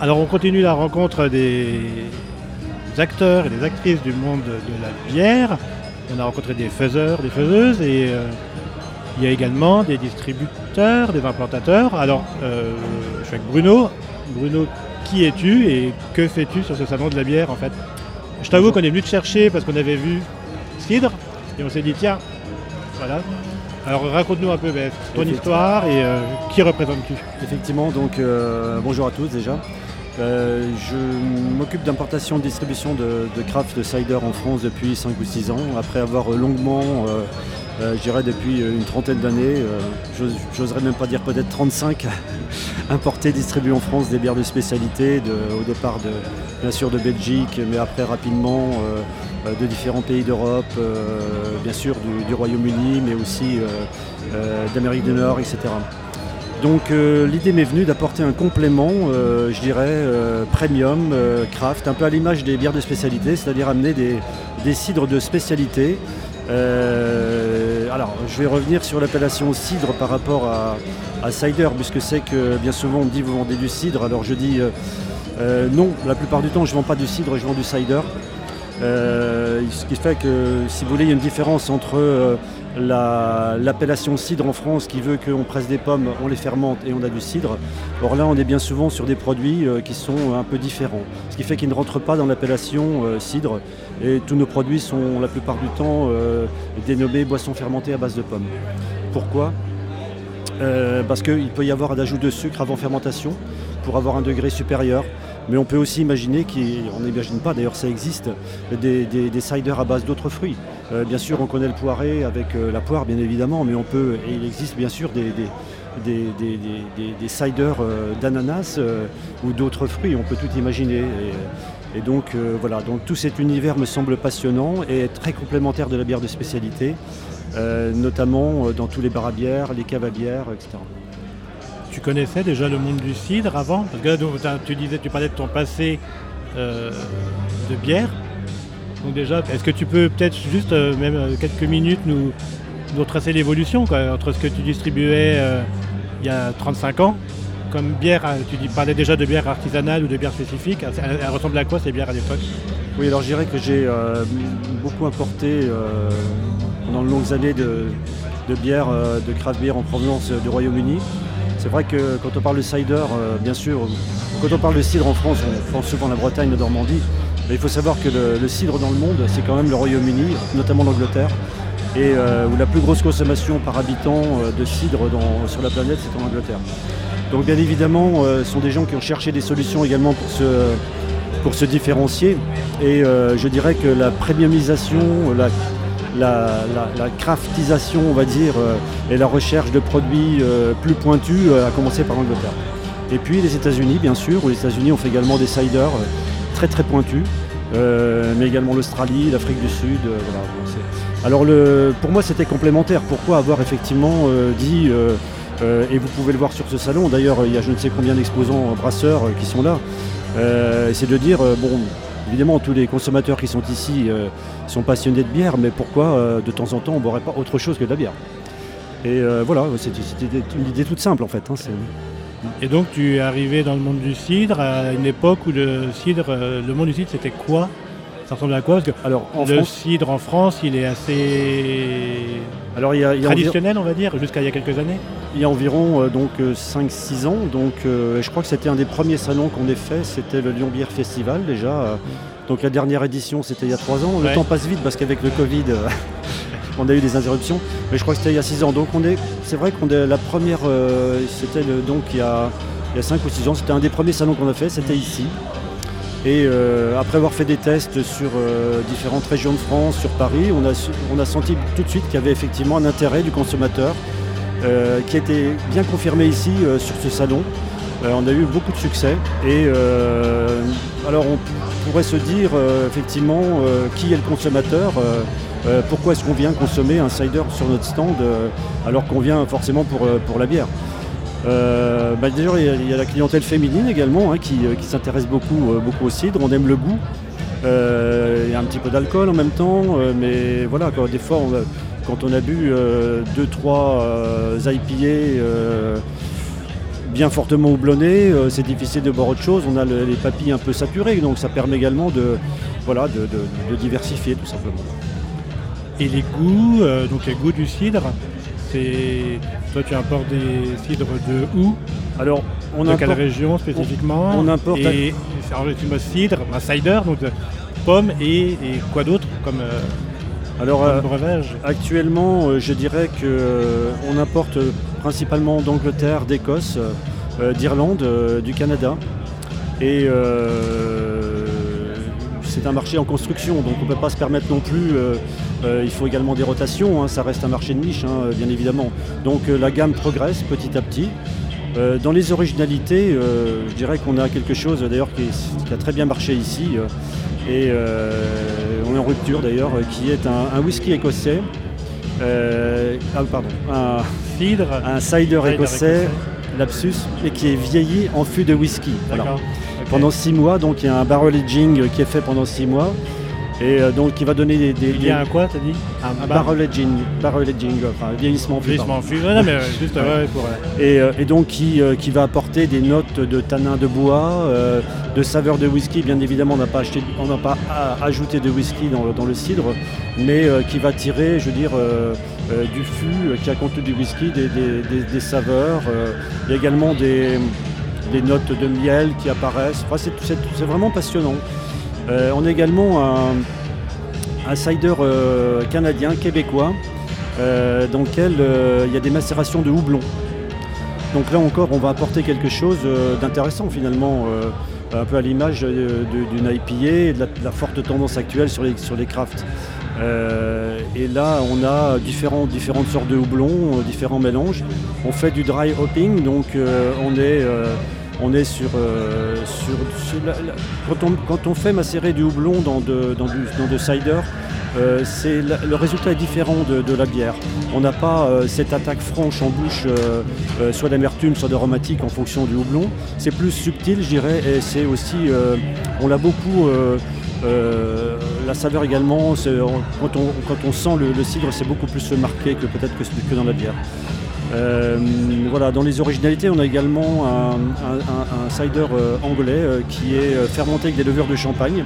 Alors on continue la rencontre des acteurs et des actrices du monde de la bière. On a rencontré des faiseurs, des faiseuses et euh, il y a également des distributeurs, des implantateurs. Alors euh, je suis avec Bruno. Bruno, qui es-tu et que fais-tu sur ce salon de la bière en fait? Je t'avoue qu'on est venu te chercher parce qu'on avait vu Cidre et on s'est dit tiens, voilà. Alors raconte-nous un peu ton histoire et euh, qui représente-tu Effectivement, donc euh, bonjour à tous déjà. Euh, je m'occupe d'importation et distribution de, craft de cider en France depuis 5 ou 6 ans, après avoir longuement, euh, euh, je dirais depuis une trentaine d'années, j'ose- j'oserais même pas dire peut-être 35, importé, distribué en France des bières de spécialité, au départ de, bien sûr de Belgique, mais après rapidement de différents pays d'Europe, bien sûr du, Royaume-Uni, mais aussi d'Amérique du Nord, etc. Donc euh, l'idée m'est venue d'apporter un complément, euh, je dirais, euh, premium, craft, un peu à l'image des bières de spécialité, c'est-à-dire amener des, cidres de spécialité. Alors je vais revenir sur l'appellation cidre par rapport à, à cider, puisque c'est que bien souvent on me dit vous vendez du cidre, alors je dis non, la plupart du temps je ne vends pas du cidre, je vends du cider. Ce qui fait que, si vous voulez, il y a une différence entre la- l'appellation cidre en France qui veut qu'on presse des pommes, on les fermente et on a du cidre. Or là, on est bien souvent sur des produits euh, qui sont un peu différents. Ce qui fait qu'ils ne rentrent pas dans l'appellation euh, cidre. Et tous nos produits sont la plupart du temps euh, dénommés boissons fermentées à base de pommes. Pourquoi? Parce qu'il peut y avoir un ajout de sucre avant fermentation pour avoir un degré supérieur. Mais on peut aussi imaginer, on n'imagine pas, d'ailleurs ça existe, des, des, ciders à base d'autres fruits. Euh, bien sûr, on connaît le poiré avec euh, la poire, bien évidemment, mais on peut, il existe bien sûr des, des, ciders euh, d'ananas ou d'autres fruits, on peut tout imaginer. Et, et donc voilà, donc tout cet univers me semble passionnant et très complémentaire de la bière de spécialité, notamment dans tous les bars à bière, les caves à bière, etc. Tu connaissais déjà le monde du cidre avant Parce que là, tu disais, tu parlais de ton passé euh, de bière. Donc déjà, est-ce que tu peux peut-être juste, euh, même euh, quelques minutes, nous, nous tracer l'évolution entre ce que tu distribuais il y a 35 ans comme bière, tu parlais déjà de bière artisanale ou de bière spécifique. Elle, elle ressemble à quoi ces bières à l'époque? Oui, alors je dirais que j'ai beaucoup importé pendant de longues années de, de bière, de craft beer en provenance du Royaume-Uni. C'est vrai que quand on parle de cider, euh, bien sûr, quand on parle de cidre en France, on pense souvent à la Bretagne, la Normandie. Mais il faut savoir que le, cidre dans le monde, c'est quand même le Royaume-Uni, notamment l'Angleterre, et euh, où la plus grosse consommation par habitant euh, de cidre sur la planète, c'est en Angleterre. Donc bien évidemment, ce sont des gens qui ont cherché des solutions également pour se, pour se différencier. Et je dirais que la premiumisation, la, la, craftisation, on va dire, euh, et la recherche de produits euh, plus pointus euh, a commencé par l'Angleterre. Et puis les États-Unis, bien sûr, où les États-Unis ont fait également des ciders très très pointus, mais également l'Australie, l'Afrique du Sud. Alors pour moi, c'était complémentaire. Pourquoi avoir effectivement dit et vous pouvez le voir sur ce salon, d'ailleurs il y a je ne sais combien d'exposants brasseurs qui sont là, c'est de dire, bon, évidemment tous les consommateurs qui sont ici euh, sont passionnés de bière, mais pourquoi euh, de temps en temps on ne boirait pas autre chose que de la bière? Et euh, voilà, c'était une idée toute simple en fait. hein, Et donc tu es arrivé dans le monde du cidre à une époque où le cidre, le monde du cidre c'était quoi? Ça ressemble à quoi Parce que Alors en le France, cidre en France, il est assez alors il y a, il y a environ, traditionnel, on va dire, jusqu'à il y a quelques années. il y a environ, euh, donc 5-6 ans, donc euh, je crois que c'était un des premiers salons qu'on ait fait, c'était le Lyon Bière Festival déjà. euh, donc la dernière édition c'était il y a 3 ans. Le Ouais. temps passe vite parce qu'avec le Covid, euh, on a eu des interruptions, mais je crois que c'était il y a 6 ans. Donc on est, c'est vrai qu'on est la première, euh, c'était donc il y a, il y a 5 ou 6 ans, c'était un des premiers salons qu'on a fait, c'était ici. Et euh, après avoir fait des tests sur euh, différentes régions de France, sur Paris, on a, senti tout de suite qu'il y avait effectivement un intérêt du consommateur euh, qui était bien confirmé ici sur ce salon. On a eu beaucoup de succès et alors on pourrait se dire effectivement qui est le consommateur, pourquoi est-ce qu'on vient consommer un cider sur notre stand alors qu'on vient forcément pour la bière? Euh, bah, déjà, il y, a- la clientèle féminine également hein, qui, euh, qui s'intéresse beaucoup, euh, beaucoup au cidre. On aime le goût. Euh, Il y a un petit peu d'alcool en même temps, euh, mais voilà, des fois, quand on a bu 2-3 IPA, euh, bien fortement houblonné, c'est difficile de boire autre chose, on a les papilles un peu saturées, donc ça permet également de, voilà, de, diversifier tout simplement. Et les goûts, donc les goûts du cidre, toi tu importes des cidres de où? Alors on de quelle région spécifiquement? On, importe et, alors un cidre, un cider, donc pommes et, quoi d'autre comme alors, euh, actuellement, euh, je dirais qu'on euh, importe principalement d'Angleterre, d'Écosse, d'Irlande, du Canada. Et c'est un marché en construction, donc on ne peut pas se permettre non plus. Il faut également des rotations, hein, ça reste un marché de niche, hein, bien évidemment. Donc la gamme progresse petit à petit. dans les originalités, je dirais qu'on a quelque chose d'ailleurs qui, qui, a très bien marché ici. et on est en rupture d'ailleurs, euh, qui est un, whisky écossais. Euh, ah, pardon, un cider, un cider, écossais, lapsus, et qui est vieilli en fût de whisky. Pendant six mois, donc il y a un barrel aging qui est fait pendant six mois. Et euh, donc qui va donner des. il y a un quoi, t'as dit Un, barrel aging, barrel aging, enfin vieillissement fût. Vieillissement fût, non, mais juste pour. Et, et, donc qui, qui va apporter des notes de tanin de bois, de saveur de whisky. Bien évidemment, on n'a pas, acheté, on pas ajouté de whisky dans, dans le cidre, mais euh, qui va tirer, je veux dire, euh, euh, du fût qui a contenu du whisky, des, saveurs. il y a également des, notes de miel qui apparaissent. Enfin, c'est, vraiment passionnant. On a également un, cider canadien, québécois, dans lequel il y a des macérations de houblon. Donc là encore, on va apporter quelque chose d'intéressant finalement un peu à l'image d'une IPA et de la, forte tendance actuelle sur les, sur crafts. Euh, et là, on a différentes sortes de houblons, euh, différents mélanges. On fait du dry hopping, donc euh, on est, on est sur, sur, quand, on, fait macérer du houblon dans de, dans cider, euh, le résultat est différent de, la bière. On n'a pas euh, cette attaque franche en bouche, euh, soit d'amertume, soit d'aromatique en fonction du houblon. C'est plus subtil, je dirais, et c'est aussi, on l'a beaucoup. la saveur également, quand on, sent le, cidre, c'est beaucoup plus marqué que peut-être que, dans la bière. Voilà, dans les originalités, on a également un cider anglais qui est fermenté avec des levures de champagne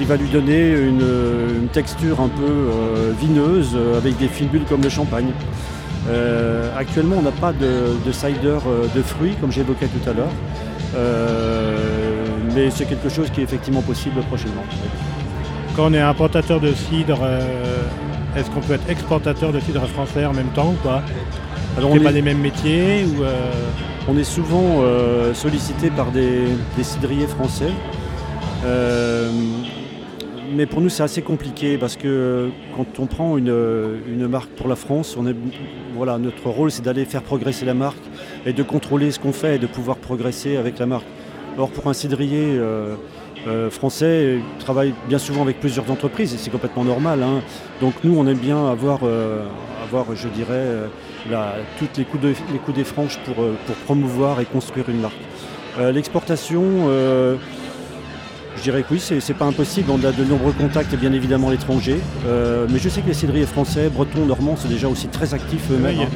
qui va lui donner une, texture un peu euh, vineuse euh, avec des fines bulles comme le champagne. Euh, actuellement, on n'a pas de, cider de fruits, comme j'évoquais tout à l'heure, mais c'est quelque chose qui est effectivement possible prochainement. Quand on est importateur de cidre, est-ce qu'on peut être exportateur de cidre français en même temps ou pas? Alors, on n'est pas les mêmes métiers ou On est souvent sollicité par des, cidriers français mais pour nous, c'est assez compliqué parce que quand on prend une, marque pour la France, on est, voilà, notre rôle, c'est d'aller faire progresser la marque et de contrôler ce qu'on fait et de pouvoir progresser avec la marque. Or, pour un cidrier euh, euh, français, il travaille bien souvent avec plusieurs entreprises et c'est complètement normal. Hein. Donc, nous, on aime bien avoir, euh, avoir je dirais, toutes les coups, de, les coups des franches pour, pour promouvoir et construire une marque. L'exportation, je dirais que oui, c'est pas impossible. On a de nombreux contacts, bien évidemment, à l'étranger. Euh, mais je sais que les cidriers français, bretons, normands sont déjà aussi très actifs eux-mêmes. Hein.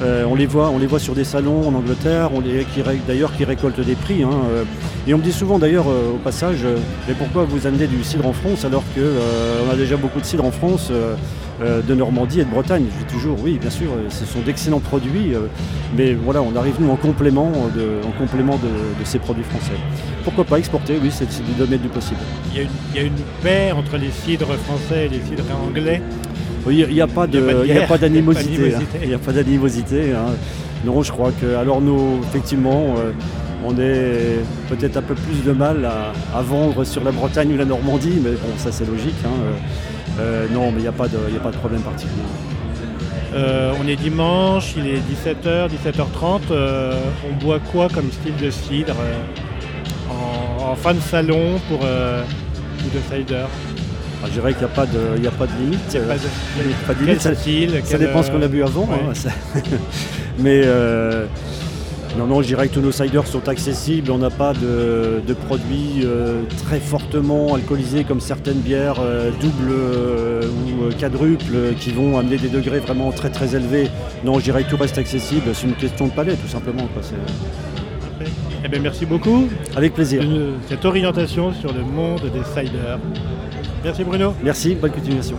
Euh, on, les voit, on les voit sur des salons en Angleterre, on les, d'ailleurs qui récoltent des prix. Hein, euh. Et on me dit souvent d'ailleurs au passage, mais pourquoi vous amenez du cidre en France alors qu'on a déjà beaucoup de cidre en France de Normandie et de Bretagne? Je dis toujours oui, bien sûr, ce sont d'excellents produits, mais voilà, on arrive nous en complément de, en complément de ces produits français pourquoi pas exporter, oui, c'est du domaine du possible. Il y, a une, paix entre les cidres français et les cidres anglais Oui, il n'y a pas d'animosité. Il n'y a pas d'animosité. Hein. Non, je crois que. Alors, nous, effectivement, euh, on est peut-être un peu plus de mal à, vendre sur la Bretagne ou la Normandie, mais bon, ça c'est logique. Hein. Euh, euh, non, mais il n'y a, pas de problème particulier. on est dimanche, il est 17h, 17h30. on boit quoi comme style de cidre en, fin de salon pour euh, ou de cider? Ah, je dirais qu'il n'y a, pas de, a pas de limite. Il pas de, limite. ça, dépend ce qu'on a bu avant. Hein, mais euh, Non, non, je dirais que tous nos ciders sont accessibles. On n'a pas de, produits euh, très fortement alcoolisés comme certaines bières euh, doubles euh, ou quadruples qui vont amener des degrés vraiment très très élevés. Non, je dirais que tout reste accessible. C'est une question de palais, tout simplement. Eh bien, merci beaucoup. Avec plaisir. cette orientation sur le monde des ciders. Merci Bruno. Merci, bonne continuation.